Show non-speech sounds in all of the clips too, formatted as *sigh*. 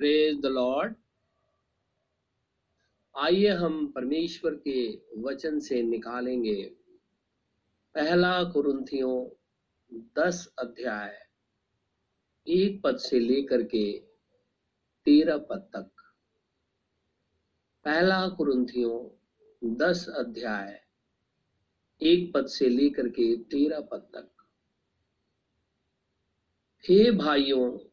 Praise the Lord आइए हम परमेश्वर के वचन से निकालेंगे। पहला कुरुंथियों दस अध्याय, एक पद से लेकर के तेरह पद तक। पहला कुरुंथियों दस अध्याय, एक पद से लेकर के तेरह पद तक। हे भाइयों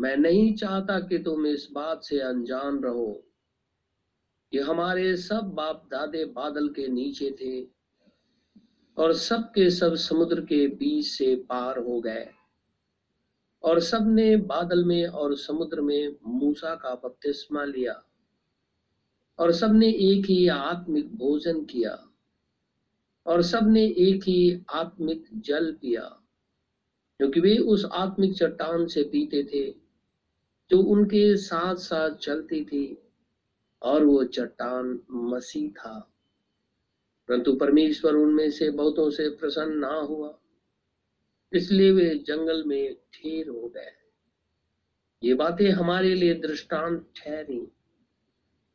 मैं नहीं चाहता कि तुम इस बात से अनजान रहो कि हमारे सब बाप दादे बादल के नीचे थे और सब के सब समुद्र के बीच से पार हो गए और सबने बादल में और समुद्र में मूसा का बपतिस्मा लिया और सबने एक ही आत्मिक भोजन किया और सबने एक ही आत्मिक जल पिया, क्योंकि वे उस आत्मिक चट्टान से पीते थे। जो उनके साथ साथ चलती थी और वो चट्टान मसीह था। परंतु परमेश्वर उनमें से बहुतों से प्रसन्न ना हुआ। इसलिए वे जंगल में ठेर हो गए। ये बातें हमारे लिए दृष्टांत ठहरी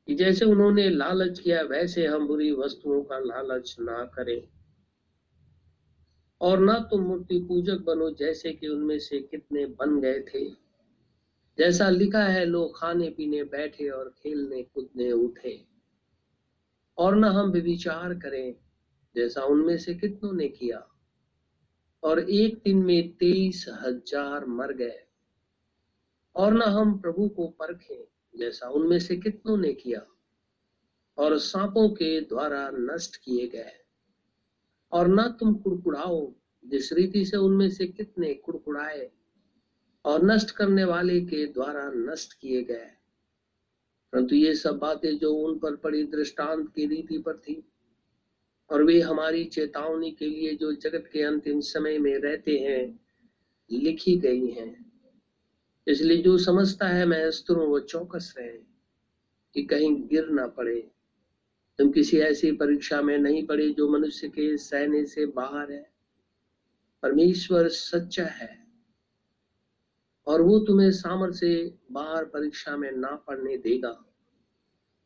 कि जैसे उन्होंने लालच किया, वैसे हम बुरी वस्तुओं का लालच ना करें। और ना तुम मूर्ति पूजक बनो जैसे कि उनमें से कितने बन गए थे। जैसा लिखा है, लोग खाने पीने बैठे और खेलने, कूदने, उठे। और न हम विचार करें, जैसा उनमें से कितनों ने किया। और एक दिन में तेईस हज़ार मर गए। और न हम प्रभु को परखें, जैसा उनमें से कितनों ने किया। और सांपों के द्वारा नष्ट किए गए। और न तुम कुड़कुड़ाओ, जिस रीति से उनमें से कितने कुड़कुड़ाए और नष्ट करने वाले के द्वारा नष्ट किए गए। परंतु ये सब बातें जो उन पर पड़ी दृष्टांत की रीति पर थी, और वे हमारी चेतावनी के लिए जो जगत के अंतिम समय में रहते हैं, लिखी गई हैं। इसलिए जो समझता है मैं स्तरों वो चौकस रहे, कि कहीं गिर ना पड़े। तुम किसी ऐसी परीक्षा में नहीं पड़े जो मनुष्य के सहने से बाहर है। परमेश्वर सच्चा है। और वो तुम्हें सामर्थ्य से बाहर परीक्षा में ना पढ़ने देगा।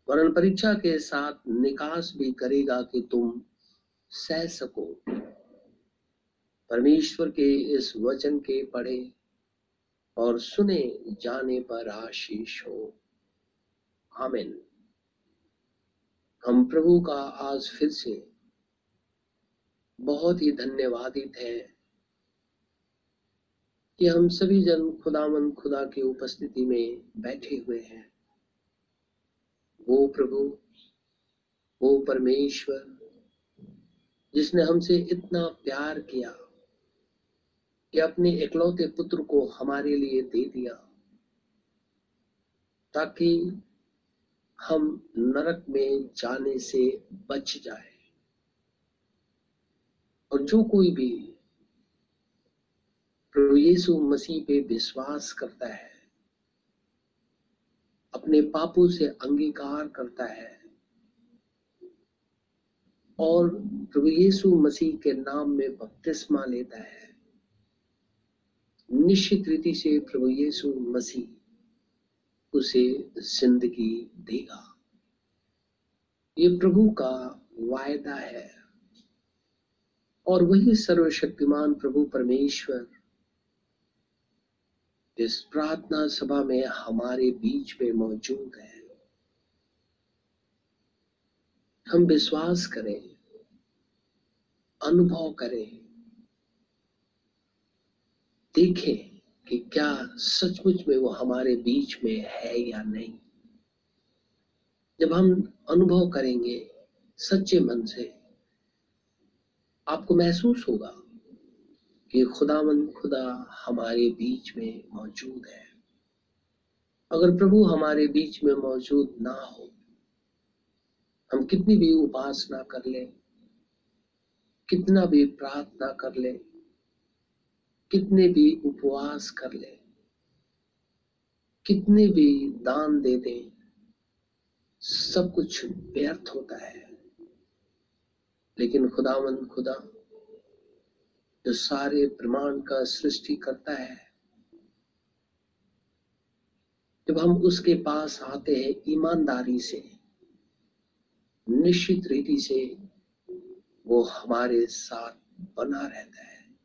वरन परीक्षा के साथ निकास भी करेगा कि तुम सह सको। परमेश्वर के इस वचन के पढ़े और सुने जाने पर आशीष हो। आमिन। हम प्रभु का आज फिर से बहुत ही धन्यवादित है। कि हम सभी जन खुदामंद खुदा की उपस्थिति में बैठे हुए हैं। वो प्रभु, वो परमेश्वर, जिसने हमसे इतना प्यार किया कि अपने इकलौते पुत्र को हमारे लिए दे दिया, ताकि हम नरक में जाने से बच जाए। और जो कोई भी प्रभु यीशु मसीह पे विश्वास करता है, अपने पापों से अंगीकार करता है, और प्रभु यीशु मसीह के नाम में बपतिस्मा लेता है, निश्चित रीति से प्रभु यीशु मसीह उसे ज़िंदगी देगा। ये प्रभु का वायदा है, और वही सर्वशक्तिमान प्रभु परमेश्वर इस प्रार्थना सभा में हमारे बीच में मौजूद है। हम विश्वास करें, अनुभव करें, देखें कि क्या सचमुच में वो हमारे बीच में है या नहीं। जब हम अनुभव करेंगे सच्चे मन से, आपको महसूस होगा कि खुदावन खुदा हमारे बीच में मौजूद है। अगर प्रभु हमारे बीच में मौजूद ना हो, हम कितनी भी उपासना कर ले, कितना भी प्रार्थना कर ले, कितने भी उपवास कर ले, कितने भी दान दे दें, सब कुछ व्यर्थ होता है। लेकिन खुदावंद खुदा जो सारे प्रमाण का सृष्टि करता है। जब हम उसके पास आते हैं, ईमानदारी से, निश्चित रीति से, वो हमारे साथ बना रहता है।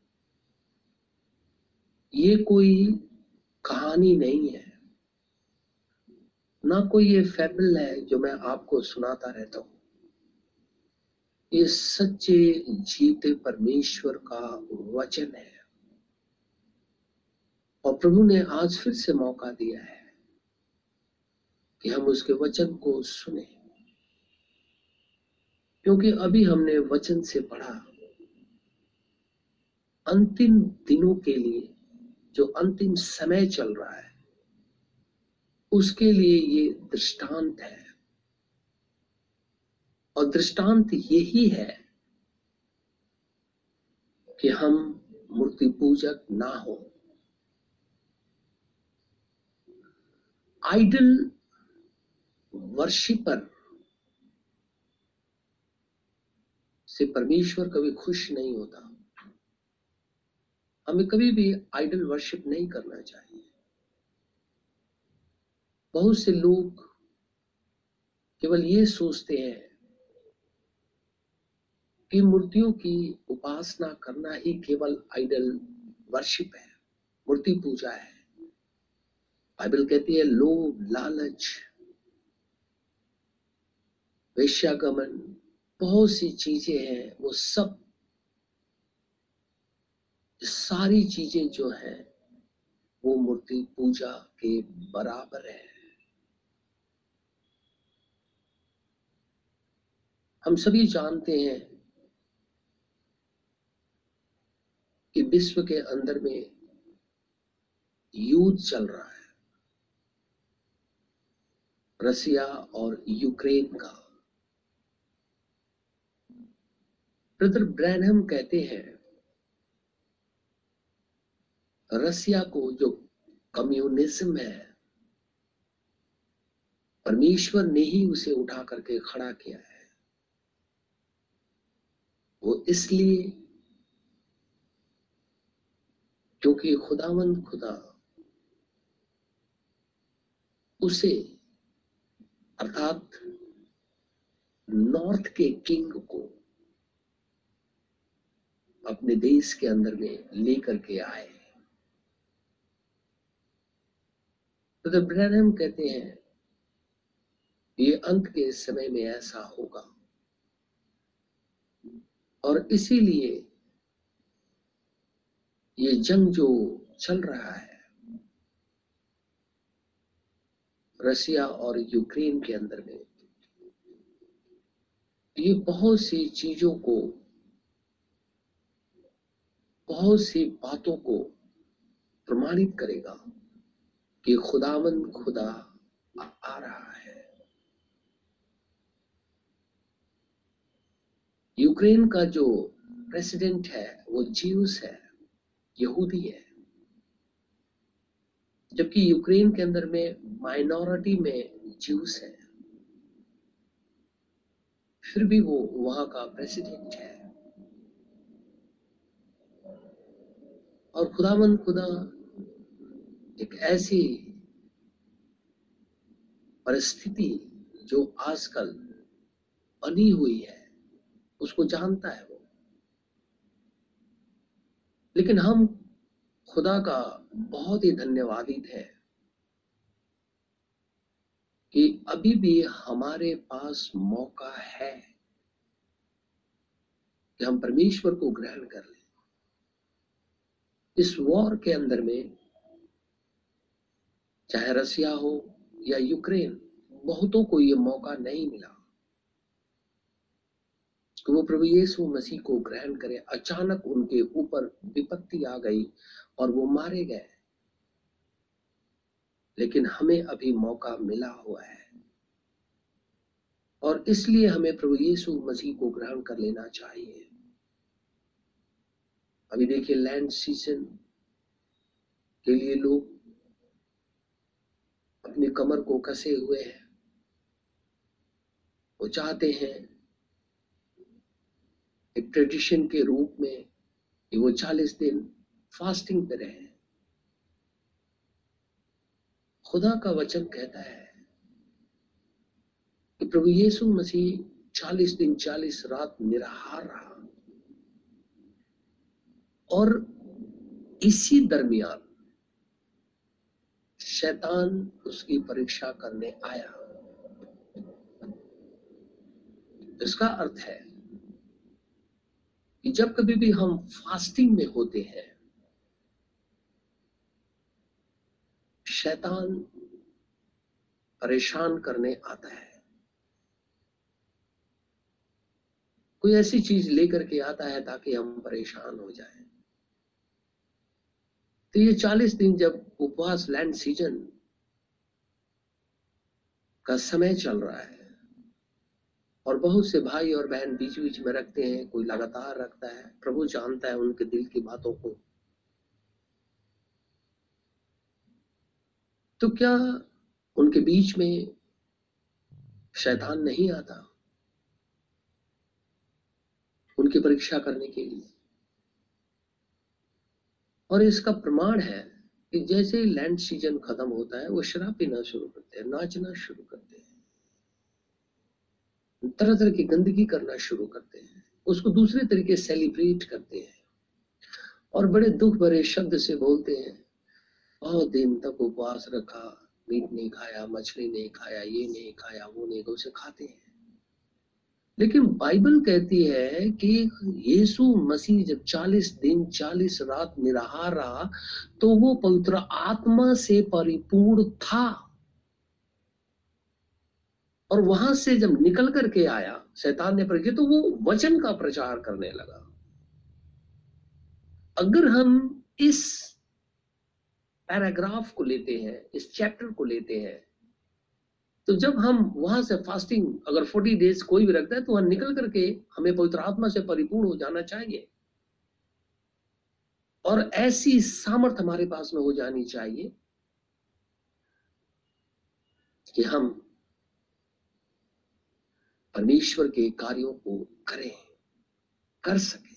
ये कोई कहानी नहीं है। ना कोई ये फैबल है जो मैं आपको सुनाता रहता हूँ। ये सच्चे जीते परमेश्वर का वचन है। और प्रभु ने आज फिर से मौका दिया है कि हम उसके वचन को सुने। क्योंकि अभी हमने वचन से पढ़ा, अंतिम दिनों के लिए जो अंतिम समय चल रहा है, उसके लिए ये दृष्टांत है। और दृष्टांत यही है कि हम मूर्ति पूजक ना हो। आइडल वर्शिपर से परमेश्वर कभी खुश नहीं होता। हमें कभी भी आइडल वर्शिप नहीं करना चाहिए। बहुत से लोग केवल ये सोचते हैं कि मूर्तियों की उपासना करना ही केवल आइडल वर्शिप है, मूर्ति पूजा है। बाइबल कहती है, लोभ, लालच, वेश्यागमन, बहुत सी चीज़ें हैं, वो सब, सारी चीज़ें जो है, वो मूर्ति पूजा के बराबर है। हम सभी जानते हैं कि विश्व के अंदर में युद्ध चल रहा है। रसिया और यूक्रेन का। ब्रदर ब्रैनहम कहते हैं, रसिया को जो कम्युनिज्म है, परमेश्वर ने ही उसे उठा करके खड़ा किया है। वो इसलिए क्योंकि खुदावंद खुदा उसे, अर्थात नॉर्थ के किंग को अपने देश के अंदर में लेकर के आए। तो ब्रैनम कहते हैं, ये अंत के समय में ऐसा होगा। और इसीलिए ये जंग जो चल रहा है, रसिया और यूक्रेन के अंदर में, ये बहुत सी चीज़ों को, बहुत सी बातों को प्रमाणित करेगा कि खुदावन खुदा आ रहा है। यूक्रेन का जो प्रेसिडेंट है, वो जीवस है। यहूदी है। जबकि यूक्रेन के अंदर में माइनॉरिटी में ज्यूस है। फिर भी वो वहाँ का प्रेसिडेंट है। और खुदामंद खुदा एक ऐसी परिस्थिति जो आजकल बनी हुई है, उसको जानता है लेकिन हम खुदा का बहुत ही धन्यवादित है कि अभी भी हमारे पास मौका है कि हम परमेश्वर को ग्रहण कर लें। इस वॉर के अंदर में, चाहे रसिया हो या यूक्रेन, बहुतों को यह मौका नहीं मिला। कि वो प्रभु यीशु मसीह को ग्रहण करे। अचानक उनके ऊपर विपत्ति आ गई और वो मारे गए। लेकिन हमें अभी मौका मिला हुआ है। और इसलिए हमें प्रभु यीशु मसीह को ग्रहण कर लेना चाहिए। अभी देखिए लैंड सीज़न के लिए लोग अपनी कमर को कसे हुए हैं। वो चाहते हैं एक ट्रेडिशन के रूप में कि वो चालीस दिन फास्टिंग पे रहे खुदा का वचन कहता है कि प्रभु यीशु मसीह चालीस दिन चालीस रात निराहार रहा। और इसी दरमियान शैतान उसकी परीक्षा करने आया। इसका अर्थ है कि जब कभी भी हम फास्टिंग में होते हैं, शैतान परेशान करने आता है। कोई ऐसी चीज़ लेकर के आता है ताकि हम परेशान हो जाए। तो ये चालीस दिन जब उपवास लैंड सीज़न का समय चल रहा है और बहुत से भाई और बहन बीच बीच में रखते हैं, कोई लगातार रखता है, प्रभु जानता है उनके दिल की बातों को। तो क्या उनके बीच में शैतान नहीं आता? उनकी परीक्षा करने के लिए। और इसका प्रमाण है कि जैसे ही लैंड सीज़न खत्म होता है, वो शराब पीना शुरू करते हैं, नाचना शुरू करते हैं। तरह तरह की गंदगी करना शुरू करते हैं। उसको दूसरे तरीके सेलिब्रेट करते हैं और बड़े दुख भरे शब्द से बोलते हैं, बहुत दिन तक उपवास रखा, मीट नहीं खाया, मछली नहीं खाया, ये नहीं खाया, वो नहीं उसे खाते हैं। लेकिन बाइबल कहती है कि यीशु मसीह जब 40 दिन 40 रात निराहार रहा तो वो पवित्र आत्मा से परिपूर्ण था। और वहाँ से जब निकल करके आया, शैतान ने प्रज्ञा तो वो वचन का प्रचार करने लगा। अगर हम इस पैराग्राफ को लेते हैं, इस चैप्टर को लेते हैं तो जब हम वहाँ से फास्टिंग, अगर 40 डेज़ कोई भी रखता है तो वहाँ निकल करके हमें पवित्र आत्मा से परिपूर्ण हो जाना चाहिए। और ऐसी सामर्थ हमारे पास में हो जानी चाहिए कि हम परमेश्वर के कार्यों को करें, कर सके।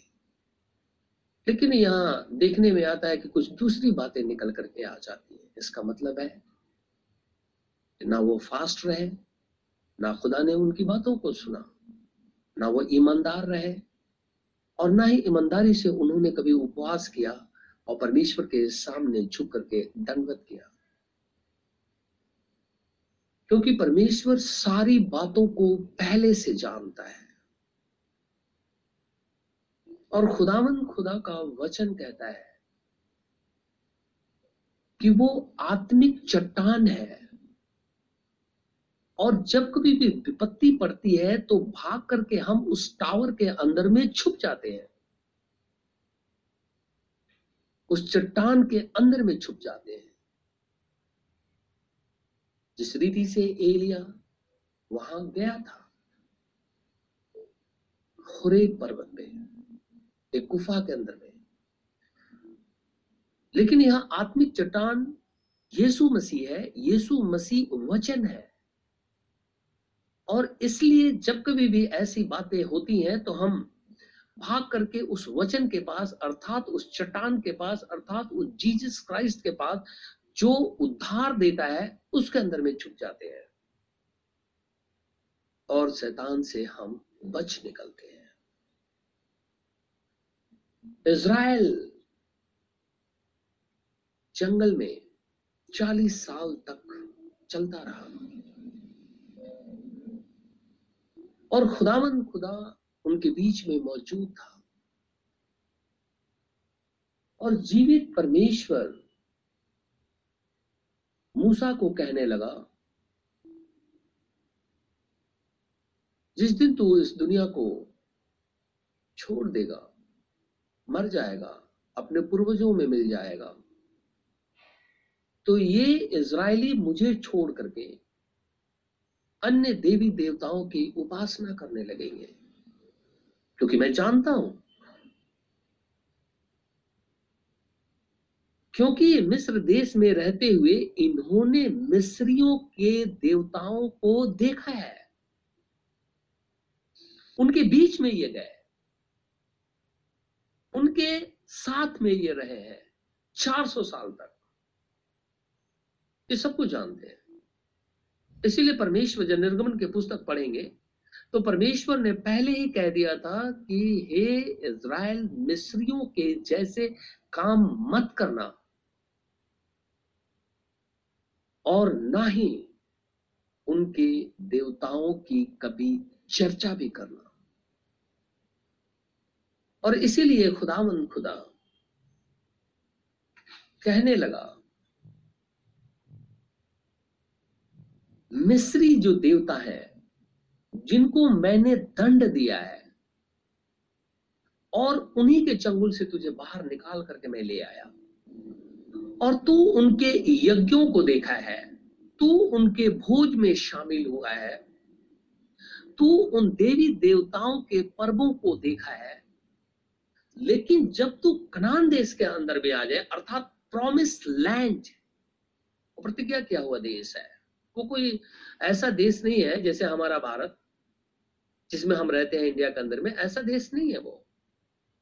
लेकिन यहाँ देखने में आता है कि कुछ दूसरी बातें निकल करके आ जाती है। इसका मतलब है ना वो फास्ट रहे, ना खुदा ने उनकी बातों को सुना, ना वो ईमानदार रहे, और ना ही ईमानदारी से उन्होंने कभी उपवास किया और परमेश्वर के सामने झुक करके दंडवत किया। क्योंकि परमेश्वर सारी बातों को पहले से जानता है। और खुदावन खुदा का वचन कहता है कि वो आत्मिक चट्टान है। और जब कभी भी विपत्ति पड़ती है तो भाग करके हम उस टावर के अंदर में छुप जाते हैं। उस चट्टान के अंदर में छुप जाते हैं। जिस रीति से एलिया वहाँ गया था खुरे पर्वत पे एक गुफा के अंदर में। लेकिन यहाँ आत्मिक चट्टान यीशु मसीह है, यीशु मसीह वचन है। और इसलिए जब कभी भी ऐसी बातें होती हैं तो हम भाग करके उस वचन के पास, अर्थात उस चट्टान के पास, अर्थात उस जीसस क्राइस्ट के पास जो उद्धार देता है, उसके अंदर में छुप जाते हैं। और शैतान से हम बच निकलते हैं। इज़राइल जंगल में चालीस साल तक चलता रहा। और खुदावन खुदा उनके बीच में मौजूद था। और जीवित परमेश्वर मूसा को कहने लगा, जिस दिन तू इस दुनिया को छोड़ देगा, मर जाएगा, अपने पूर्वजों में मिल जाएगा तो ये इज़राइली मुझे छोड़ करके अन्य देवी देवताओं की उपासना करने लगेंगे। क्योंकि मैं जानता हूँ क्योंकि मिस्र देश में रहते हुए इन्होंने मिस्रियों के देवताओं को देखा है। उनके बीच में ये गए। उनके साथ में ये रहे हैं 400 साल तक। ये सब कुछ जानते हैं। इसीलिए परमेश्वर जब निर्गमन के पुस्तक पढ़ेंगे तो परमेश्वर ने पहले ही कह दिया था कि, हे इज़राइल, मिस्रियों के जैसे काम मत करना। और ना ही उनके देवताओं की कभी चर्चा भी करना। और इसीलिए खुदावन खुदा कहने लगा, मिस्री जो देवता है, जिनको मैंने दंड दिया है, और उन्हीं के चंगुल से तुझे बाहर निकाल करके मैं ले आया। और तू उनके यज्ञों को देखा है, तू उनके भोज में शामिल हुआ है, तू उन देवी देवताओं के पर्वों को देखा है। लेकिन जब तू कनान देश के अंदर भी आ जाए, अर्थात प्रॉमिस लैंड प्रतिज्ञा किया हुआ देश है? वो कोई ऐसा देश नहीं है जैसे हमारा भारत, जिसमें हम रहते हैं इंडिया के अंदर में, ऐसा देश नहीं है वो।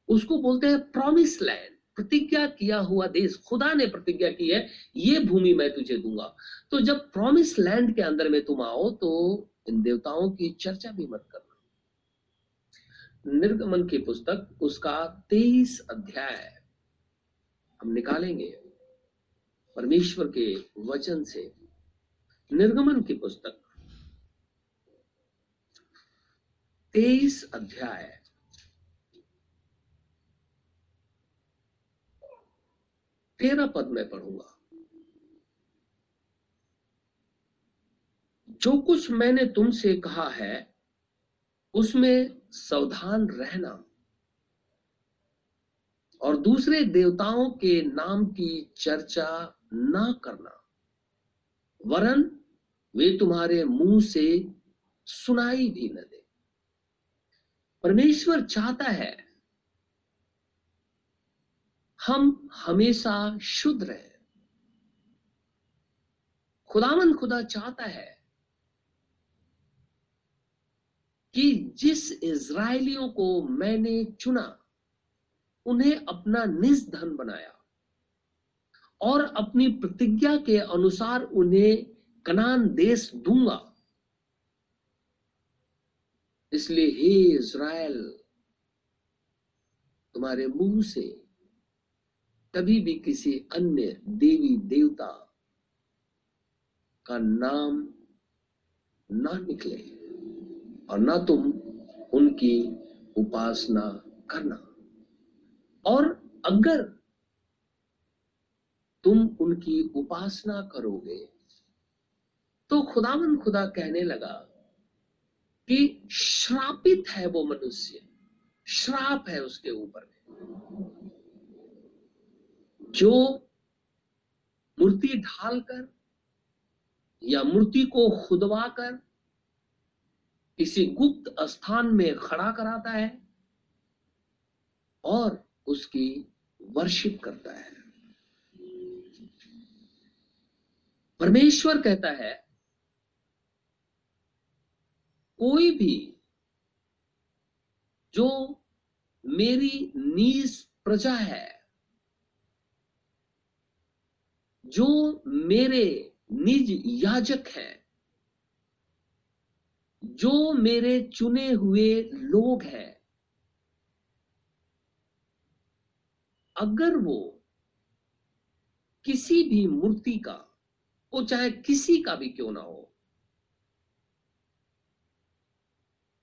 उसको बोलते हैं प्रॉमिस लैंड प्रतिज्ञा किया हुआ देश, खुदा ने प्रतिज्ञा की है, ये भूमि मैं तुझे दूँगा। तो जब प्रॉमिस लैंड के अंदर में तुम आओ तो इन देवताओं की चर्चा भी मत करना। निर्गमन की पुस्तक, उसका तेईस अध्याय हम निकालेंगे। परमेश्वर के वचन से। निर्गमन की पुस्तक, तेईस अध्याय तेरह पद में पढ़ूँगा। जो कुछ मैंने तुमसे कहा है, उसमें सावधान रहना। और दूसरे देवताओं के नाम की चर्चा ना करना। वरन वे तुम्हारे मुँह से सुनाई भी न दे। परमेश्वर चाहता है हम हमेशा शुद्ध रहे। खुदावन खुदा चाहता है कि जिस इज़राइलियों को मैंने चुना, उन्हें अपना निज धन बनाया और अपनी प्रतिज्ञा के अनुसार उन्हें कनान देश दूँगा। इसलिए, हे इज़राइल, तुम्हारे मुँह से कभी भी किसी अन्य देवी देवता का नाम ना निकले और ना तुम उनकी उपासना करना। और अगर तुम उनकी उपासना करोगे तो खुदावन खुदा कहने लगा कि श्रापित है वो मनुष्य, श्राप है उसके ऊपर। जो मूर्ति ढालकर या मूर्ति को खुदवा कर किसी गुप्त स्थान में खड़ा कराता है और उसकी वर्शिप करता है। परमेश्वर कहता है, कोई भी जो मेरी नीस प्रजा है जो मेरे निज याजक है, जो मेरे चुने हुए लोग हैं, अगर वो किसी भी मूर्ति का, वो चाहे किसी का भी क्यों ना हो,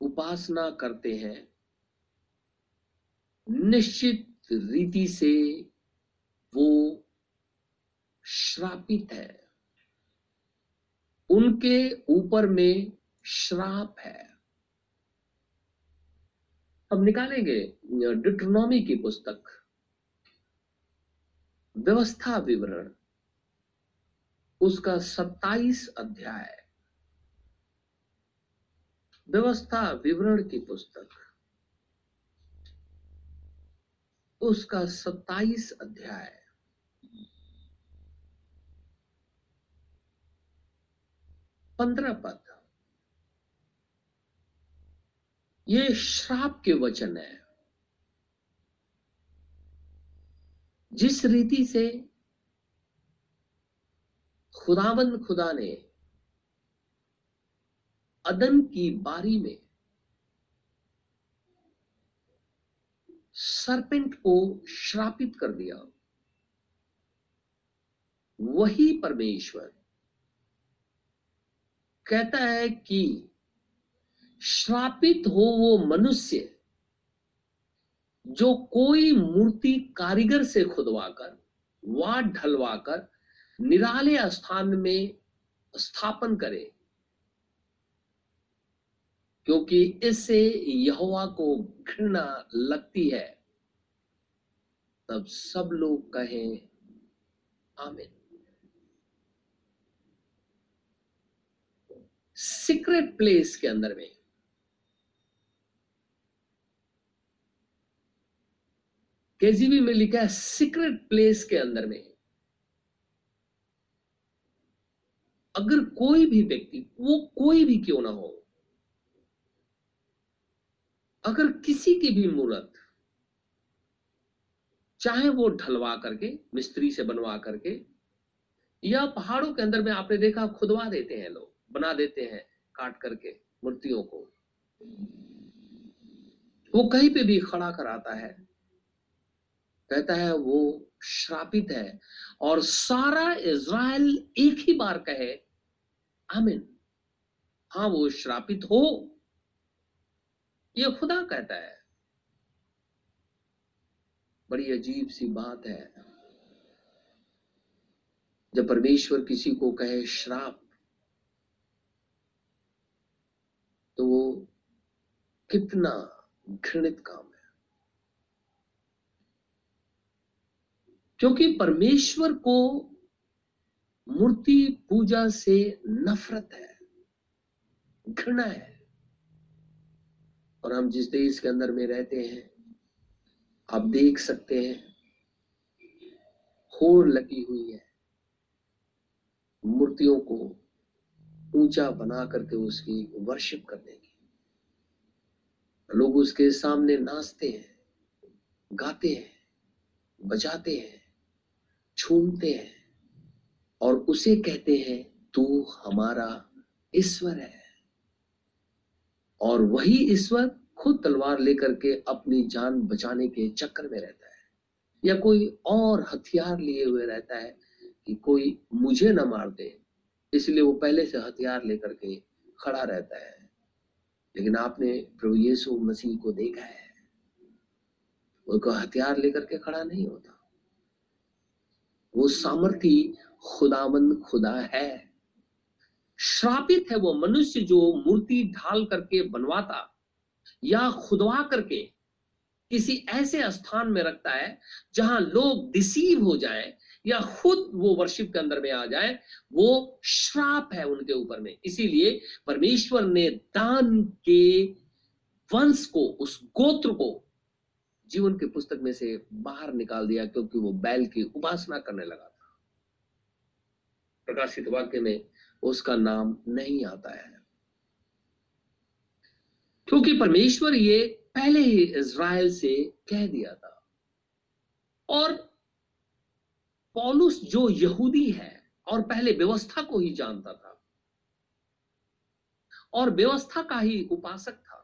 उपासना करते हैं, निश्चित रीति से वो श्रापित है। उनके ऊपर में श्राप है। अब निकालेंगे डिट्रोनॉमी की पुस्तक। व्यवस्था विवरण। उसका सत्ताईस अध्याय। व्यवस्था विवरण की पुस्तक। उसका सत्ताईस अध्याय। पंद्रह पद। ये श्राप के वचन है। जिस रीति से खुदावन खुदा ने अदन की बारी में सरपेंट को श्रापित कर दिया, वही परमेश्वर कहता है कि श्रापित हो वो मनुष्य जो कोई मूर्ति कारीगर से खुदवाकर वा ढलवाकर, निराले स्थान में स्थापन करे। क्योंकि इससे यहोवा को घृणा लगती है। तब सब लोग कहें, आमिन। सीक्रेट प्लेस के अंदर में। केजीबी में लिखा है सीक्रेट प्लेस के अंदर में। अगर कोई भी व्यक्ति, वो कोई भी क्यों ना हो, अगर किसी की भी मूर्त, चाहे वो ढलवा करके, मिस्त्री से बनवा करके, या पहाड़ों के अंदर में आपने देखा खुदवा देते हैं लोग। बना देते हैं काट करके मूर्तियों को। वो कहीं पे भी खड़ा कराता है। कहता है, वो श्रापित है और सारा इज़राइल एक ही बार कहे, आमिन। हाँ वो श्रापित हो। ये खुदा कहता है। बड़ी अजीब सी बात है। जब परमेश्वर किसी को कहे, श्राप तो वो कितना घृणित काम है। क्योंकि परमेश्वर को मूर्ति पूजा से नफरत है, घृणा है। और हम जिस देश के अंदर में रहते हैं, आप देख सकते हैं, होड़ लगी हुई है मूर्तियों को। ऊँचा बना करके उसकी वर्शिप करने की। लोग उसके सामने नाचते हैं, गाते हैं, बजाते हैं छूमते हैं और उसे कहते हैं, तू हमारा ईश्वर है। और वही ईश्वर खुद तलवार लेकर के अपनी जान बचाने के चक्कर में रहता है। या कोई और हथियार लिए हुए रहता है कि कोई मुझे न मार दे इसलिए वो पहले से हथियार लेकर के खड़ा रहता है। लेकिन आपने प्रभु यीशु मसीह को देखा है। वो हथियार लेकर के खड़ा नहीं होता। वो सामर्थी खुदामंद खुदा है। श्रापित है वो मनुष्य जो मूर्ति ढाल करके बनवाता या खुदवा करके किसी ऐसे स्थान में रखता है जहाँ लोग डिसीव हो जाएँ या खुद वो वर्शिप के अंदर में आ जाए, वो श्राप है उनके ऊपर में। इसीलिए परमेश्वर ने दान के वंश को, उस गोत्र को जीवन के पुस्तक में से बाहर निकाल दिया क्योंकि वो बैल की उपासना करने लगा था। प्रकाशित वाक्य में उसका नाम नहीं आता है। क्योंकि परमेश्वर ये पहले ही इज़राइल से कह दिया था। और पॉलुस जो यहूदी है और पहले व्यवस्था को ही जानता था और व्यवस्था का ही उपासक था।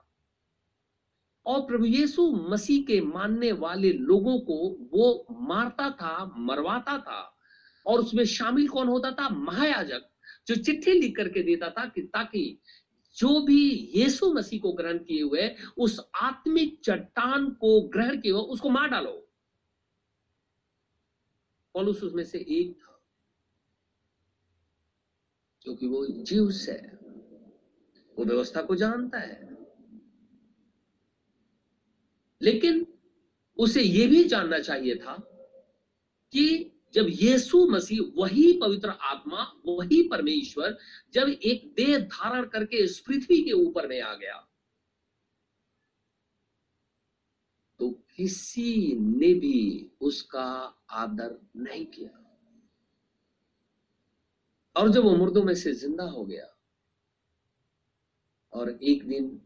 और प्रभु यीशु मसीह के मानने वाले लोगों को वो मारता था, मरवाता था और उसमें शामिल कौन होता था? महायाजक, जो चिट्ठी लिख करके देता था कि ताकि जो भी यीशु मसीह को ग्रहण किए हुए, उस आत्मिक चट्टान को ग्रहण किए हुए, उसको मार डालो। पॉलुस उसमें से एक था? क्योंकि वो जीवस है। वो व्यवस्था को जानता है। लेकिन उसे यह भी जानना चाहिए था कि जब यीशु मसीह वही पवित्र आत्मा, वही परमेश्वर जब एक देह धारण करके इस पृथ्वी के ऊपर में आ गया तो किसी ने भी उसका आदर नहीं किया। और जब वो मुर्दों में से ज़िंदा हो गया, और एक दिन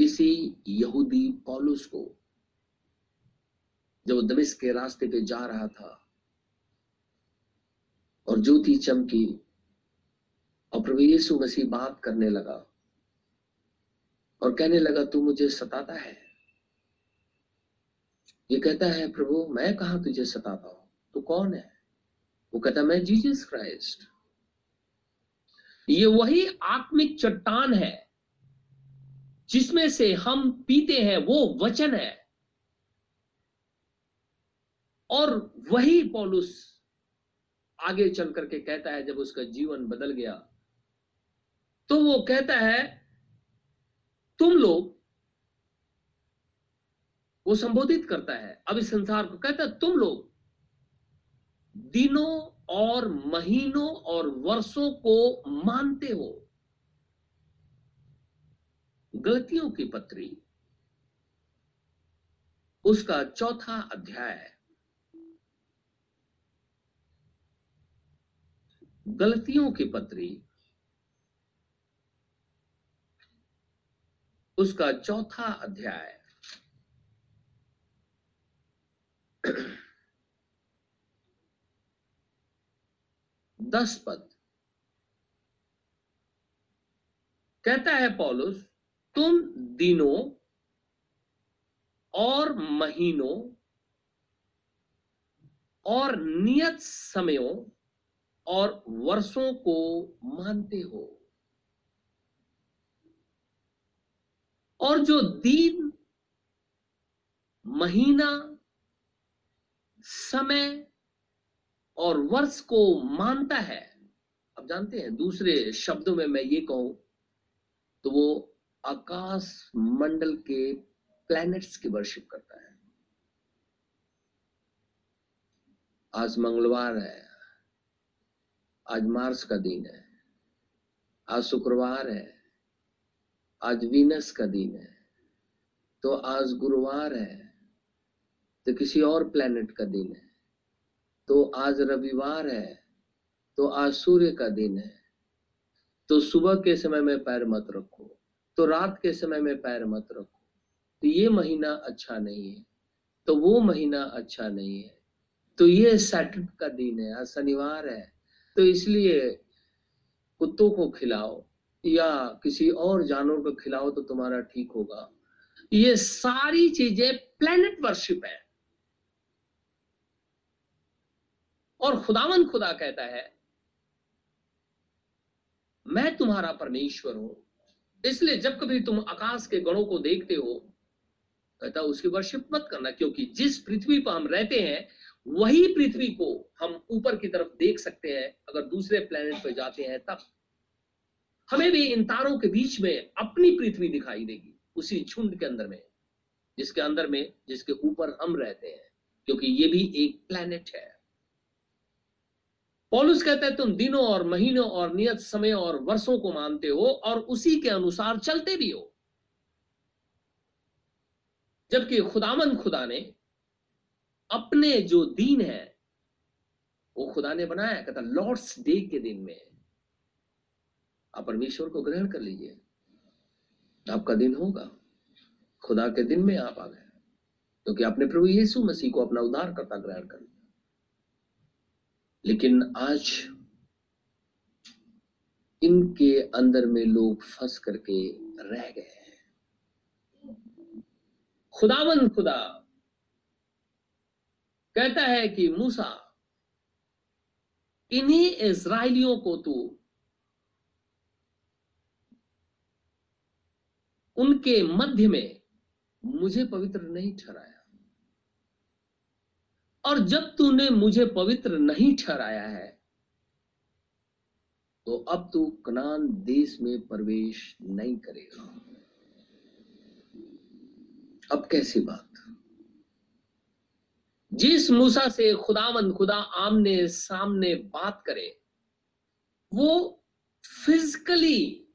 इसी यहूदी पॉलुस को, जब दमिश के रास्ते पे जा रहा था, और ज्योति चमकी, और प्रभु यीशु मसीह बात करने लगा, और कहने लगा, तू मुझे सताता है? ये कहता है, प्रभु, मैं कहा तुझे सताता हूँ तू कौन है? वो कहता मैं जीसस क्राइस्ट. ये वही आत्मिक चट्टान है, जिसमें से हम पीते हैं, वो वचन है। और वही पौलुस आगे चल करके कहता है, जब उसका जीवन बदल गया तो वो कहता है, तुम लोग वो संबोधित करता है। अब इस संसार को कहता है, तुम लोग दिनों और महीनों और वर्षों को मानते हो। गलतियों की पत्री, उसका चौथा अध्याय गलतियों की पत्री, उसका चौथा अध्याय *clears throat* दस पद। कहता है पॉलुस, तुम दिनों और महीनों और नियत समयों और वर्षों को मानते हो। और जो दिन, महीना समय और वर्ष को मानता है। अब जानते हैं, दूसरे शब्दों में मैं ये कहूँ तो वो आकाश मंडल के प्लैनेट्स की वर्शिप करता है। आज मंगलवार है, आज मार्स का दिन है, आज शुक्रवार है, आज वीनस का दिन है तो आज गुरुवार है तो किसी और प्लेनेट का दिन है। तो आज रविवार है तो आज सूर्य का दिन है। तो सुबह के समय में पैर मत रखो तो रात के समय में पैर मत रखो। तो ये महीना अच्छा नहीं है तो वो महीना अच्छा नहीं है। तो ये सैटरडे का दिन है, आज शनिवार है तो इसलिए कुत्तों को खिलाओ या किसी और जानवर को खिलाओ तो तुम्हारा ठीक होगा। ये सारी चीज़ें प्लेनेट वर्शिप है। और खुदावन खुदा कहता है, मैं तुम्हारा परमेश्वर हूँ। इसलिए जब कभी तुम आकाश के गणों को देखते हो, कहता उसकी वर्शिप मत करना, क्योंकि जिस पृथ्वी पर हम रहते हैं, वही पृथ्वी को हम ऊपर की तरफ़ देख सकते हैं, अगर दूसरे प्लेनेट पर जाते हैं तब। हमें भी इन तारों के बीच में अपनी पृथ्वी दिखाई देगी, उसी झुंड के अंदर में, जिसके अंदर में, जिसके ऊपर हम रहते हैं, क्योंकि ये भी एक प्लेनेट है। पॉलुस कहते हैं, तुम दिनों और महीनों और नियत समय और वर्षों को मानते हो और उसी के अनुसार चलते भी हो। जबकि खुदामन खुदा ने अपने जो दिन है, वो खुदा ने बनाया, कहता, लॉर्ड्स डे के दिन में आप परमेश्वर को ग्रहण कर लीजिए। आपका दिन होगा। खुदा के दिन में आप आ गए। क्योंकि तो आपने प्रभु यीशु मसीह को अपना उद्धार करता ग्रहण कर लिया। लेकिन आज इनके अंदर में लोग फंस करके रह गए हैं। खुदावन खुदा कहता है कि मूसा, इन्हीं इसराइलियों को तू उनके मध्य में मुझे पवित्र नहीं ठहराया। और जब तूने मुझे पवित्र नहीं ठहराया है तो अब तू कनान देश में प्रवेश नहीं करेगा। अब कैसी बात? जिस मूसा से खुदावन खुदा आमने सामने बात करे, वो फिजिकली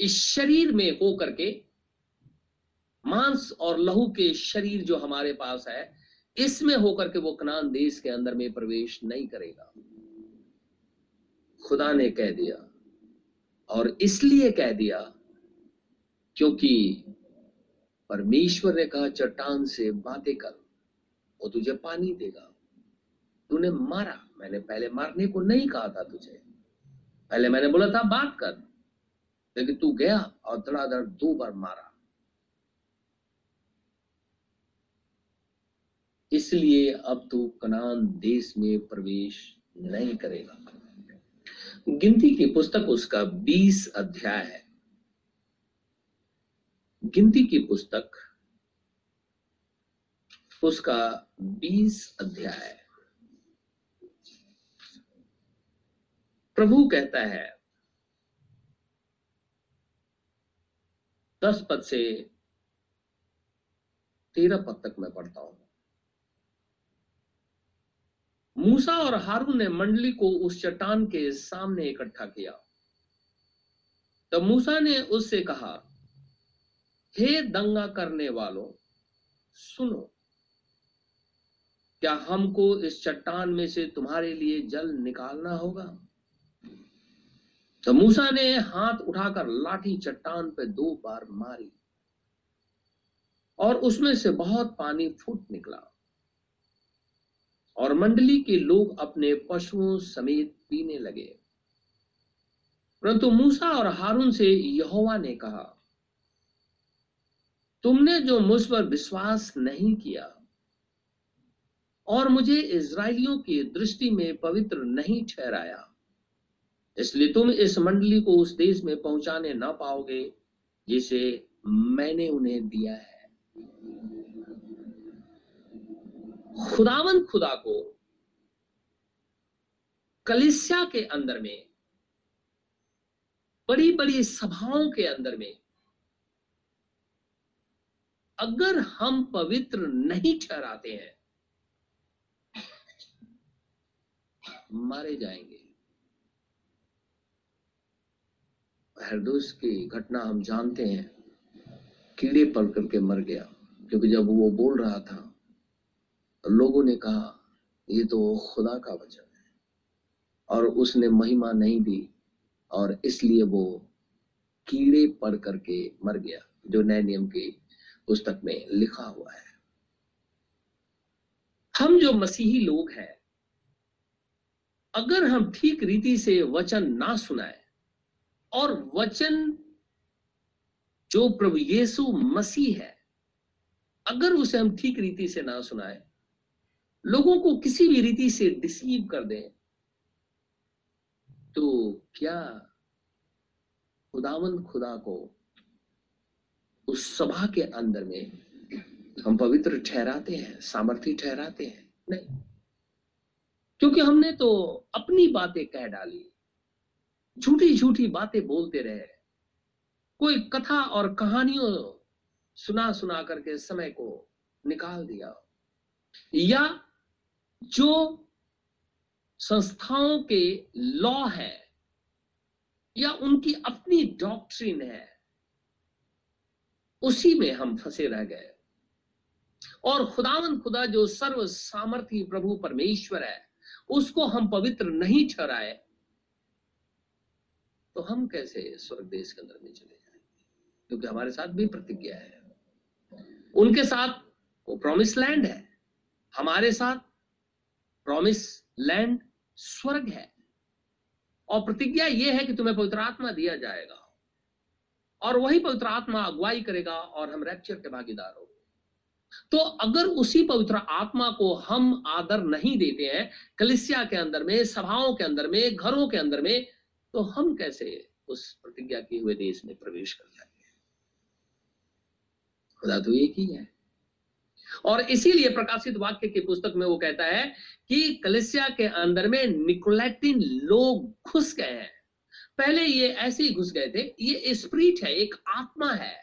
इस शरीर में हो करके मांस और लहू के शरीर जो हमारे पास है इसमें होकर के वो कनान देश के अंदर में प्रवेश नहीं करेगा। खुदा ने कह दिया और इसलिए कह दिया क्योंकि परमेश्वर ने कहा, चट्टान से बातें कर, वो तुझे पानी देगा। तूने मारा। मैंने पहले मारने को नहीं कहा था तुझे। पहले मैंने बोला था, बात कर। लेकिन तू गया और धड़ाधड़ दो बार मारा। इसलिए अब तू कनान देश में प्रवेश नहीं करेगा। गिनती की पुस्तक उसका बीस अध्याय है। गिनती की पुस्तक उसका बीस अध्याय है। प्रभु कहता है, दस पद से तेरह पद तक मैं पढ़ता हूँ। मूसा और हारून ने मंडली को उस चट्टान के सामने इकट्ठा किया। तब मूसा ने उससे कहा, हे दंगा करने वालों, सुनो। क्या हमको इस चट्टान में से तुम्हारे लिए जल निकालना होगा? तो मूसा ने हाथ उठाकर लाठी चट्टान पर दो बार मारी और उसमें से बहुत पानी फूट निकला। और मंडली के लोग अपने पशुओं समेत पीने लगे। परंतु मूसा और हारून से यहोवा ने कहा, तुमने जो मुझ पर विश्वास नहीं किया और मुझे इसराइलियों की दृष्टि में पवित्र नहीं ठहराया, इसलिए तुम इस मंडली को उस देश में पहुँचाने ना पाओगे जिसे मैंने उन्हें दिया है। खुदावन खुदा को कलिसिया के अंदर में बड़ी बड़ी सभाओं के अंदर में, अगर हम पवित्र नहीं ठहराते हैं, मारे जाएँगे। की घटना हम जानते हैं, कीड़े पड़ करके मर गया, क्योंकि जब वो बोल रहा था लोगों ने कहा, ये तो खुदा का वचन है। और उसने महिमा नहीं दी, और इसलिए वो कीड़े पड़ करके मर गया, जो नए नियम की पुस्तक में लिखा हुआ है। हम जो मसीही लोग हैं, अगर हम ठीक रीति से वचन ना सुनाए, और वचन जो प्रभु यीशु मसीह है, अगर उसे हम ठीक रीति से ना सुनाए लोगों को किसी भी रीति से डिसीव कर दें। तो क्या खुदावंद खुदा को उस सभा के अंदर में हम पवित्र ठहराते हैं सामर्थ्य ठहराते हैं? नहीं। क्योंकि हमने तो अपनी बातें कह डाली। झूठी झूठी बातें बोलते रहे। कोई कथा और कहानियों सुना सुना करके समय को निकाल दिया। या जो संस्थाओं के लॉ है या उनकी अपनी डॉक्ट्रिन है, उसी में हम फंसे रह गए। और खुदावन खुदा जो सर्व सामर्थ्य प्रभु परमेश्वर है, उसको हम पवित्र नहीं ठहराए तो हम कैसे स्वर्ग देश के अंदर में चले जाएँगे? क्योंकि हमारे साथ भी प्रतिज्ञा है। उनके साथ वो प्रॉमिस लैंड है। हमारे साथ प्रॉमिस लैंड स्वर्ग है और प्रतिज्ञा यह है कि तुम्हें पवित्र आत्मा दिया जाएगा। और वही पवित्र आत्मा अगुवाई करेगा और हम रैप्चर के भागीदार हो तो अगर उसी पवित्र आत्मा को हम आदर नहीं देते हैं, कलिसिया के अंदर में, सभाओं के अंदर में, घरों के अंदर में तो हम कैसे उस प्रतिज्ञा किए हुए देश में प्रवेश कर जाएँगे? खुदा तो एक ही है। और इसीलिए प्रकाशित वाक्य की पुस्तक में वो कहता है कि कलिसिया के अंदर में निकोलेटिन लोग घुस गए हैं। पहले ये ऐसे ही घुस गए थे, ये स्प्रिट है, एक आत्मा है,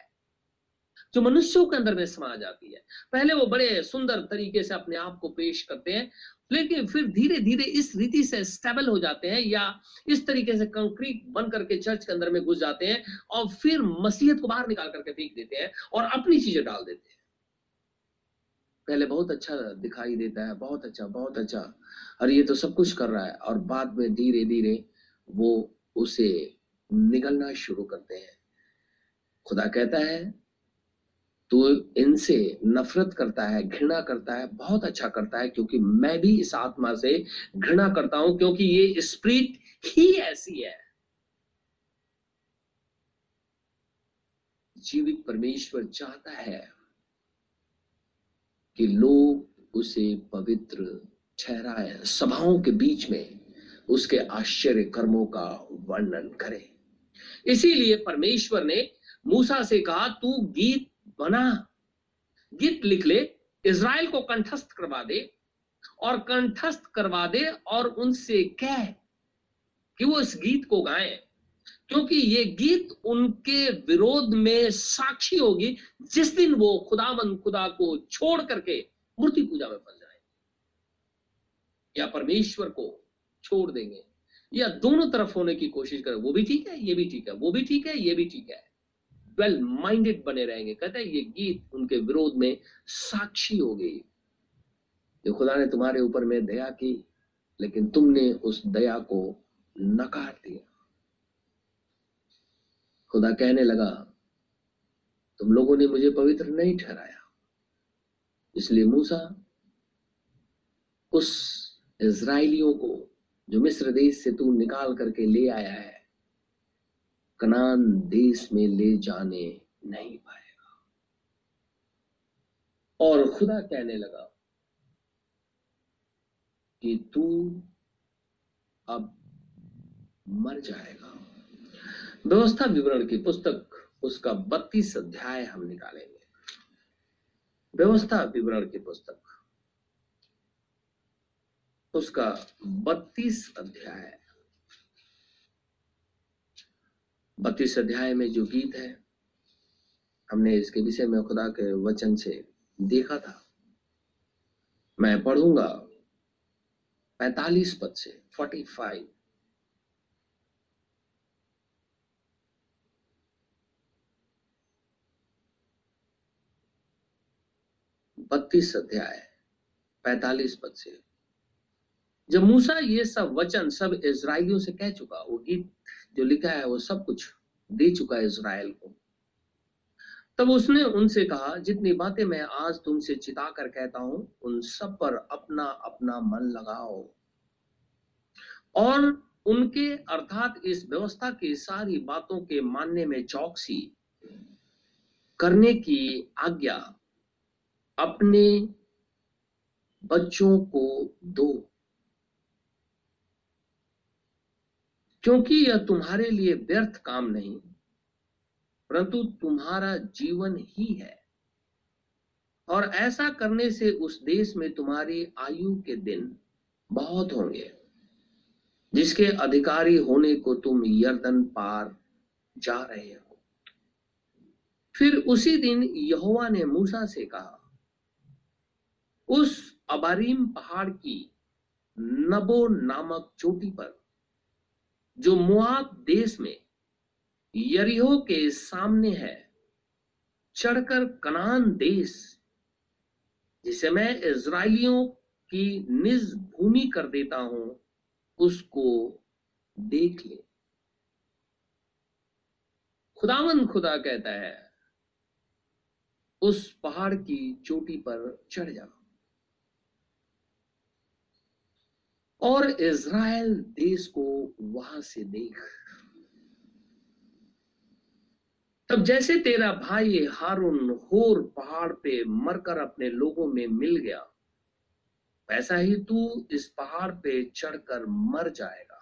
जो मनुष्यों के अंदर में समा जाती है। पहले वो बड़े सुंदर तरीके से अपने आप को पेश करते हैं, लेकिन फिर धीरे धीरे इस रीति से स्टेबल हो जाते हैं या इस तरीके से कंक्रीट बन करके चर्च के अंदर में घुस जाते हैं और फिर मसीहत को बाहर निकाल करके फेंक देते हैं और अपनी चीज़ें डाल देते हैं। पहले बहुत अच्छा दिखाई देता है, बहुत अच्छा बहुत अच्छा। और ये तो सब कुछ कर रहा है और बाद में धीरे धीरे वो उसे निगलना शुरू करते हैं। खुदा कहता है तो इनसे नफरत करता है, घृणा करता है, बहुत अच्छा करता है, क्योंकि मैं भी इस आत्मा से घृणा करता हूँ, क्योंकि ये स्प्रिट ही ऐसी है। जीवित परमेश्वर चाहता है कि लोग उसे पवित्र ठहराए, सभाओं के बीच में उसके आश्चर्य कर्मों का वर्णन करें। इसीलिए परमेश्वर ने मूसा से कहा, तू गीत बना, गीत लिख ले, इज़राइल को कंठस्थ करवा दे और कंठस्थ करवा दे और उनसे कह कि वो इस गीत को गाएँ। क्योंकि ये गीत उनके विरोध में साक्षी होगी, जिस दिन वो खुदावन खुदा को छोड़ करके मूर्ति पूजा में फंस जाए या परमेश्वर को छोड़ देंगे, या दोनों तरफ़ होने की कोशिश करें, वो भी ठीक है, ये भी ठीक है, वो भी ठीक है, ये भी ठीक है। वेल माइंडेड बने रहेंगे। कहते हैं, ये गीत उनके विरोध में साक्षी हो गई। खुदा ने तुम्हारे ऊपर में दया की, लेकिन तुमने उस दया को नकार दिया। खुदा कहने लगा, तुम लोगों ने मुझे पवित्र नहीं ठहराया। इसलिए मूसा, उस इसराइलियों को, जो मिस्र देश से तू निकाल करके ले आया है, कनान देश में ले जाने नहीं पाएगा। और खुदा कहने लगा कि तू अब मर जाएगा। व्यवस्था विवरण की पुस्तक, उसका बत्तीस अध्याय हम निकालेंगे। व्यवस्था विवरण की पुस्तक, उसका बत्तीस अध्याय। बत्तीस अध्याय में जो गीत है, हमने इसके विषय में खुदा के वचन से देखा था। मैं पढ़ूँगा पैतालीस पद से फोर्टी फाइव बत्तीस अध्याय, पैतालीस पद से। जब मूसा ये सब वचन सब इज़राइलियों से कह चुका, वो गीत जो लिखा है, वो सब कुछ दे चुका है इसराइल को। तब उसने उनसे कहा, जितनी बातें मैं आज तुमसे चिता कर कहता हूँ, उन सब पर अपना अपना मन लगाओ। और उनके अर्थात इस व्यवस्था की सारी बातों के मानने में चौकसी करने की आज्ञा अपने बच्चों को दो। क्योंकि यह तुम्हारे लिए व्यर्थ काम नहीं, परंतु तुम्हारा जीवन ही है। और ऐसा करने से उस देश में तुम्हारी आयु के दिन बहुत होंगे, जिसके अधिकारी होने को तुम यर्दन पार जा रहे हो। फिर उसी दिन यहोवा ने मूसा से कहा उस अबारीम पहाड़ की नबो नामक चोटी पर, जो मुआब देश में यरीहो के सामने है, चढ़कर कनान देश, जिसे मैं इज़राइलियों की निज भूमि कर देता हूँ, उसको देख ले। खुदावन खुदा कहता है, उस पहाड़ की चोटी पर चढ़ जाओ और इज़राइल देश को वहाँ से देख। तब जैसे तेरा भाई हारून होर पहाड़ पे मरकर अपने लोगों में मिल गया, वैसा ही तू इस पहाड़ पे चढ़कर मर जाएगा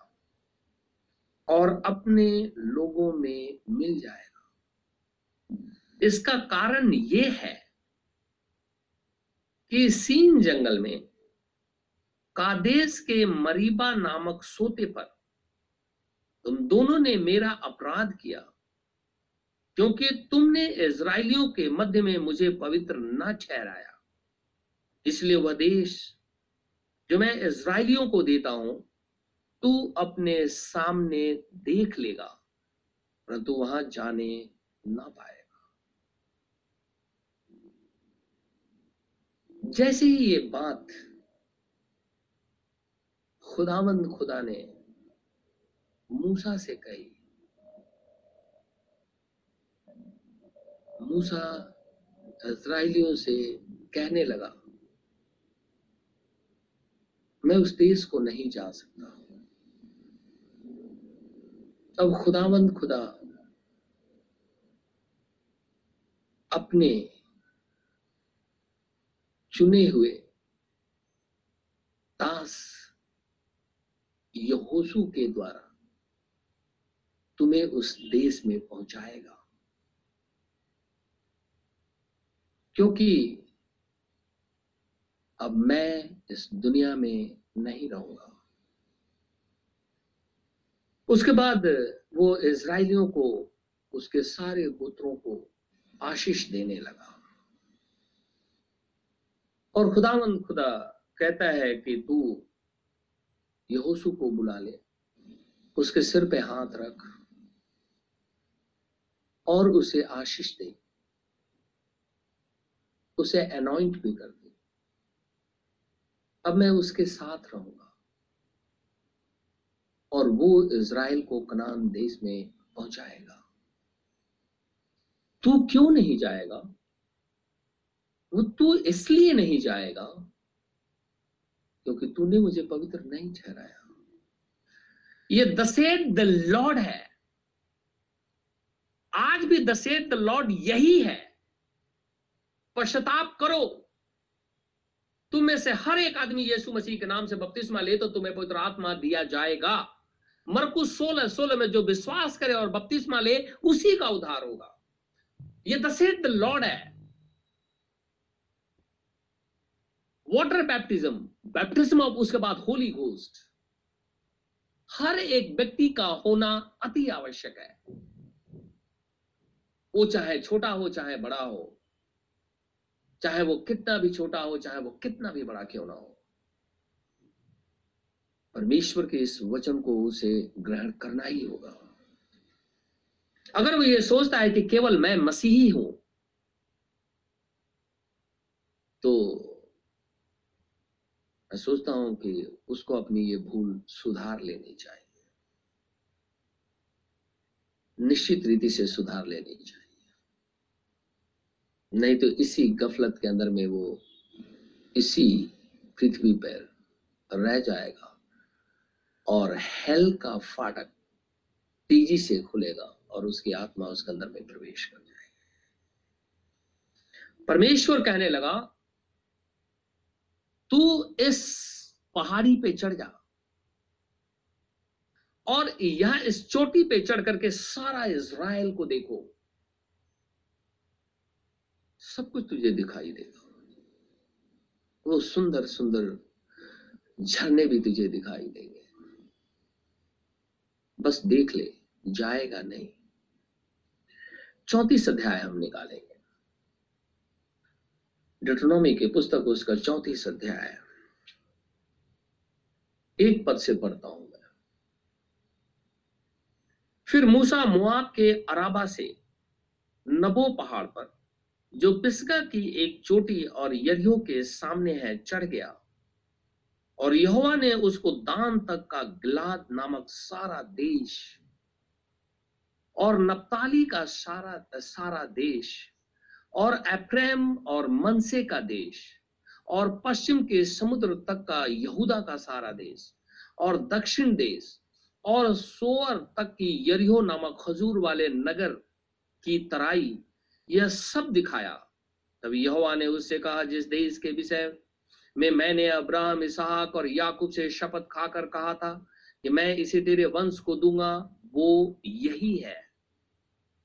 और अपने लोगों में मिल जाएगा। इसका कारण यह है कि सीन जंगल में कादेश के मरीबा नामक सोते पर तुम दोनों ने मेरा अपराध किया, क्योंकि तुमने इज़राइलियों के मध्य में मुझे पवित्र न ठहराया। इसलिए वह देश जो मैं इज़राइलियों को देता हूँ, तू अपने सामने देख लेगा, परंतु वहाँ जाने ना पाएगा। जैसे ही ये बात खुदावंद खुदा ने मूसा से कही। मूसा इसराइलियों से कहने लगा, मैं उस देश को नहीं जा सकता। अब खुदावंद खुदा अपने चुने हुए दास यहोसू के द्वारा तुम्हें उस देश में पहुंचाएगा। क्योंकि अब मैं इस दुनिया में नहीं रहूँगा। उसके बाद वो इसराइलियों को, उसके सारे गोत्रों को आशीष देने लगा। और खुदावंद खुदा कहता है कि तू यहोसू को बुला ले, उसके सिर पे हाथ रख और उसे आशीष दे। उसे अनॉइंट भी कर दे। अब मैं उसके साथ रहूँगा और वो इज़राइल को कनान देश में पहुंचाएगा। तू क्यों नहीं जाएगा? वो तू इसलिए नहीं जाएगा क्योंकि तूने मुझे पवित्र नहीं ठहराया। ये दसेट द लॉर्ड है। आज भी दसेट द लॉर्ड यही है। पश्चाताप करो। तुम में से हर एक आदमी यीशु मसीह के नाम से बपतिस्मा ले तो तुम्हें पवित्र आत्मा दिया जाएगा। मरकुस सोलह सोलह में जो विश्वास करे और बपतिस्मा ले, उसी का उद्धार होगा। ये दसेट द लॉर्ड है। वाटर बैप्टिज्म बैप्टिज्म ऑफ़ उसके बाद होली घोस्ट हर एक व्यक्ति का होना अति आवश्यक है वो चाहे छोटा हो चाहे बड़ा हो चाहे वो कितना भी छोटा हो चाहे वो कितना भी बड़ा क्यों ना हो परमेश्वर के इस वचन को उसे ग्रहण करना ही होगा अगर वो ये सोचता है कि केवल मैं मसीही हूँ तो मैं सोचता हूँ कि उसको अपनी ये भूल सुधार लेनी चाहिए। निश्चित रीति से सुधार लेनी चाहिए। नहीं तो इसी गफलत के अंदर में वो इसी पृथ्वी पर रह जाएगा और हेल का फाटक तेज़ी से खुलेगा और उसकी आत्मा उसके अंदर में प्रवेश कर जाएगी। परमेश्वर कहने लगा तू इस पहाड़ी पे चढ़ जा। और यहाँ इस चोटी पे चढ़ करके सारा इज़राइल को देखो। सब कुछ तुझे दिखाई देगा। वो सुंदर सुंदर झरने भी तुझे दिखाई देंगे। बस देख ले, जाएगा नहीं। चौतीस अध्याय हम निकालेंगे। डिट्रोनॉमी के पुस्तक उसका चौतीस अध्याय एक पद से पढ़ता हूँ मैं। फिर मूसा मुआब के अराबा से नबो पहाड़ पर, जो पिस्गा की एक चोटी और यरियो के सामने है, चढ़ गया। और यहोवा ने उसको दान तक का गिलाद नामक सारा देश और नप्ताली का सारा सारा देश और एप्रेम और मनसे का देश, और पश्चिम के समुद्र तक का यहूदा का सारा देश, और दक्षिण देश, और सोअर तक की यरिहो नामक खजूर वाले नगर की तराई, यह सब दिखाया। तब यहोवा ने उससे कहा, जिस देश के विषय में मैंने अब्राहम, इसहाक और याकूब से शपथ खाकर कहा था कि मैं इसे तेरे वंश को दूँगा, वो यही है।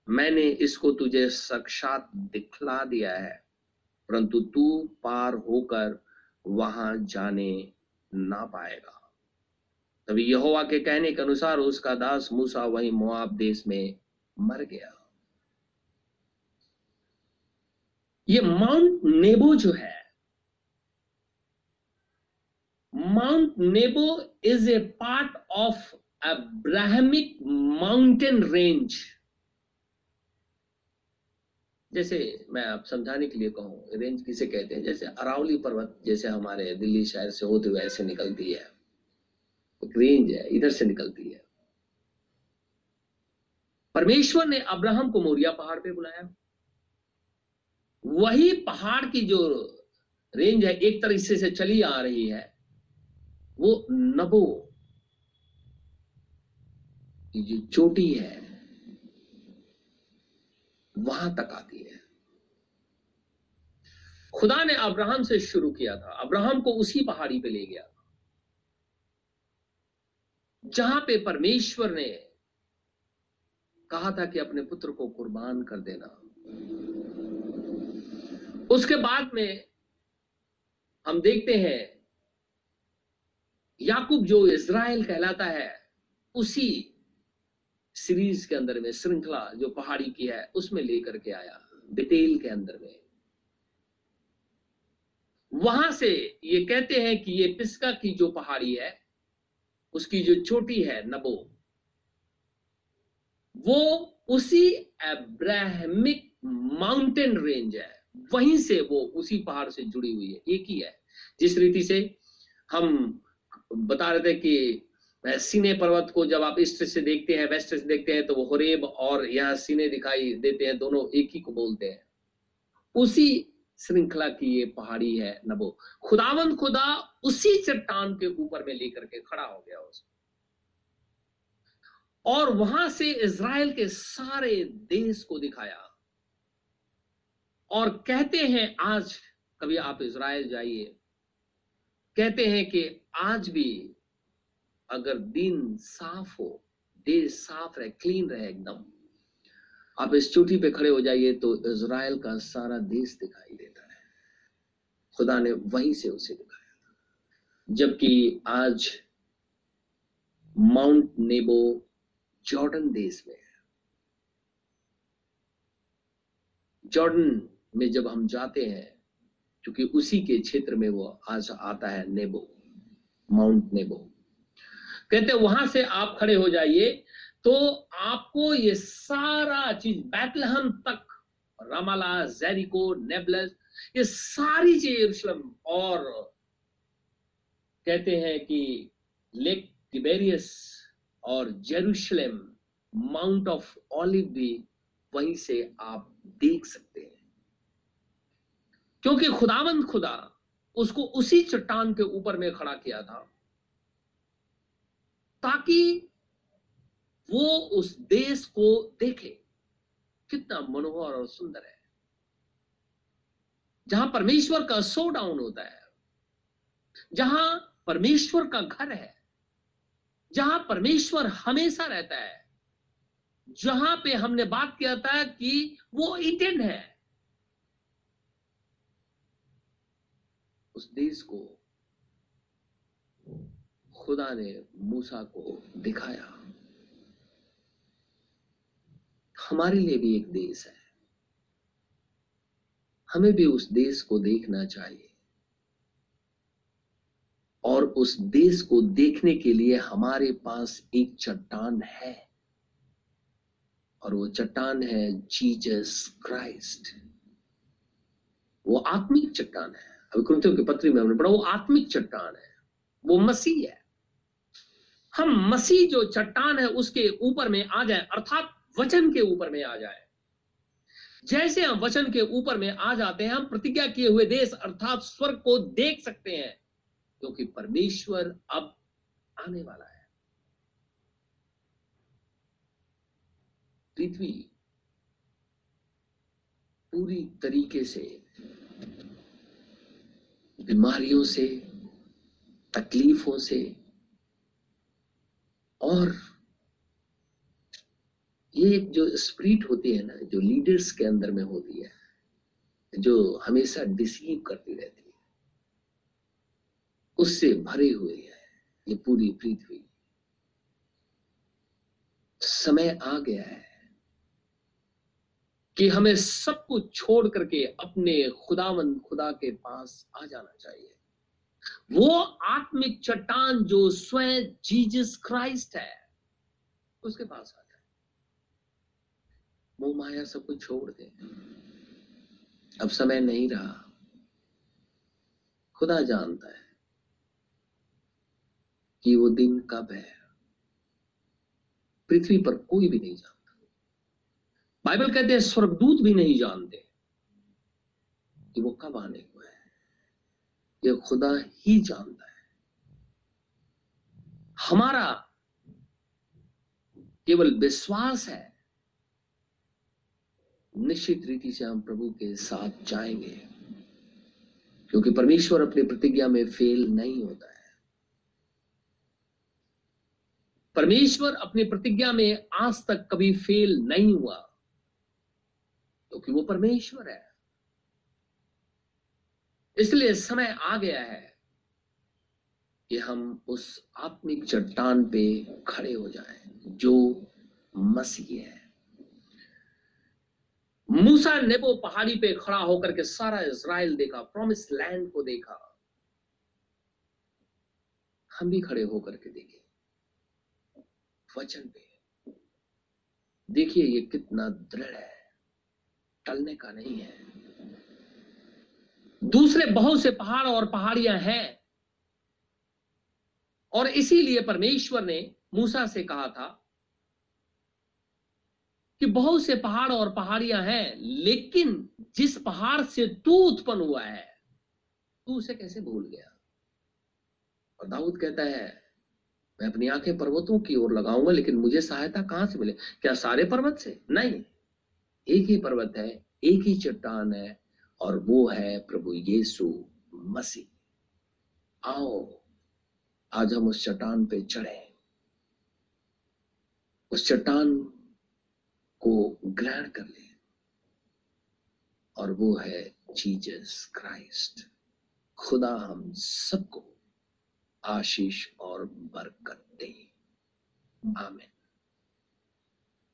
मैंने इसको तुझे साक्षात दिखला दिया है, परंतु तू पार होकर वहाँ जाने ना पाएगा। तभी यहोवा के कहने के अनुसार उसका दास मूसा वही मुआब देश में मर गया। ये माउंट नेबो जो है, Mount Nebo is a part of Abrahamic mountain range जैसे मैं आप समझाने के लिए कहूँ, रेंज किसे कहते हैं? जैसे अरावली पर्वत जैसे हमारे दिल्ली शहर से होते हुए ऐसे निकलती है। रेंज है, इधर से निकलती है। परमेश्वर ने अब्राहम को मोरिया पहाड़ पे बुलाया। वही पहाड़ की जो रेंज है, एक तरीके से चली आ रही है, वो नबो। जो चोटी है वहाँ तक आती है। खुदा ने अब्राहम से शुरू किया था। अब्राहम को उसी पहाड़ी पे ले गया था। जहाँ पे परमेश्वर ने कहा था कि अपने पुत्र को कुर्बान कर देना। उसके बाद में हम देखते हैं, याकूब जो इज़राइल कहलाता है, उसी सीरीज़ के अंदर में, श्रृंखला जो पहाड़ी की है, उसमें लेकर के आया डिटेल के अंदर में। वहाँ से ये कहते हैं कि ये पिस्का की जो पहाड़ी है, उसकी जो चोटी है, नबो, वो उसी अब्राहमिक माउंटेन रेंज है। वहीं से वो उसी पहाड़ से जुड़ी हुई है, एक ही है। जिस रीति से हम बता रहे थे कि सीने पर्वत को जब आप ईस्ट से देखते हैं, वेस्ट से देखते हैं तो वो हुरेब और यहाँ सीने दिखाई देते हैं, दोनों एक ही को बोलते हैं। उसी श्रृंखला की ये पहाड़ी है नबो। खुदावन खुदा उसी चट्टान के ऊपर में लेकर के खड़ा हो गया उसको और वहाँ से इज़राइल के सारे देश को दिखाया। और कहते हैं, आज कभी आप इज़राइल जाइए। कहते हैं कि आज भी अगर दिन साफ़ हो देश साफ़ रहे क्लीन रहे एकदम, आप इस चोटी पे खड़े हो जाइए तो इज़राइल का सारा देश दिखाई देता है। खुदा ने वहीं से उसे दिखाया था। जबकि आज माउंट नेबो जॉर्डन देश में है। जॉर्डन में जब हम जाते हैं, क्योंकि उसी के क्षेत्र में वो आज आता है नेबो, माउंट नेबो। कहते वहाँ से आप खड़े हो जाइए। तो आपको ये सारा चीज़, बैतलहम तक, रमाला, जेरिको, नेबलस, ये सारी चीज़ और कहते हैं कि लेक टिबेरियस और जेरूशलेम, माउंट ऑफ़ ऑलिव भी वहीं से आप देख सकते हैं। क्योंकि खुदावंद खुदा उसको उसी चट्टान के ऊपर में खड़ा किया था। ताकि वो उस देश को देखे कितना मनोहर और सुंदर है। जहाँ परमेश्वर का सो डाउन होता है, जहाँ परमेश्वर का घर है, जहाँ परमेश्वर हमेशा रहता है, जहाँ पे हमने बात किया था कि वो इटेन है। उस देश को खुदा ने मूसा को दिखाया। हमारे लिए भी एक देश है। हमें भी उस देश को देखना चाहिए। और उस देश को देखने के लिए हमारे पास एक चट्टान है। और वो चट्टान है जीजस क्राइस्ट। वो आत्मिक चट्टान है। अभी कुरुतियों की पत्री में हमने पढ़ा, वो आत्मिक चट्टान है। वो मसीह है। हम मसीह जो चट्टान है उसके ऊपर में आ जाए, अर्थात वचन के ऊपर में आ जाए। जैसे हम वचन के ऊपर में आ जाते हैं, हम प्रतिज्ञा किए हुए देश, अर्थात स्वर्ग को देख सकते हैं, क्योंकि परमेश्वर अब आने वाला है। पृथ्वी पूरी तरीके से बीमारियों से, तकलीफों से और ये जो स्प्रिट होती है ना, जो लीडर्स के अंदर में होती है, जो हमेशा डिसीव करती रहती है, उससे भरे हुए है, ये पूरी पृथ्वी समय आ गया है कि हमें सब कुछ छोड़ करके अपने खुदावन खुदा के पास आ जाना चाहिए। वो आत्मिक चट्टान जो स्वयं जीसस क्राइस्ट है, उसके पास आ जाए वो माया सब कुछ छोड़ दे। अब समय नहीं रहा। खुदा जानता है कि वो दिन कब है। पृथ्वी पर कोई भी नहीं जानता। बाइबल कहते हैं, स्वर्गदूत भी नहीं जानते कि वो कब आने को ये खुदा ही जानता है। हमारा केवल विश्वास है। निश्चित रीति से हम प्रभु के साथ जाएँगे, क्योंकि परमेश्वर अपनी प्रतिज्ञा में फेल नहीं होता है। परमेश्वर अपनी प्रतिज्ञा में आज तक कभी फेल नहीं हुआ, क्योंकि तो वो परमेश्वर है। इसलिए समय आ गया है कि हम उस आत्मिक चट्टान पे खड़े हो जाएँ, जो मसीह है। मूसा ने वो पहाड़ी पे खड़ा होकर के सारा इज़राइल देखा प्रॉमिस लैंड को देखा। हम भी खड़े होकर के देखे, वचन पे। देखिए ये कितना दृढ़ है, टलने का नहीं है। दूसरे बहुत से पहाड़ और पहाड़ियाँ हैं। और इसीलिए परमेश्वर ने मूसा से कहा था कि बहुत से पहाड़ और पहाड़ियाँ हैं, लेकिन जिस पहाड़ से तू उत्पन्न हुआ है, तू उसे कैसे भूल गया? और दाऊद कहता है, मैं अपनी आँखें पर्वतों की ओर लगाऊँगा, लेकिन मुझे सहायता कहाँ से मिले? क्या सारे पर्वत से? नहीं। एक ही पर्वत है, एक ही चट्टान है और वो है प्रभु यीशु मसीह। आओ, आज हम उस चट्टान पे चढ़े। उस चट्टान को ग्रहण कर ले। और वो है जीजस क्राइस्ट। खुदा हम सबको आशीष और बरकत दे। आमीन।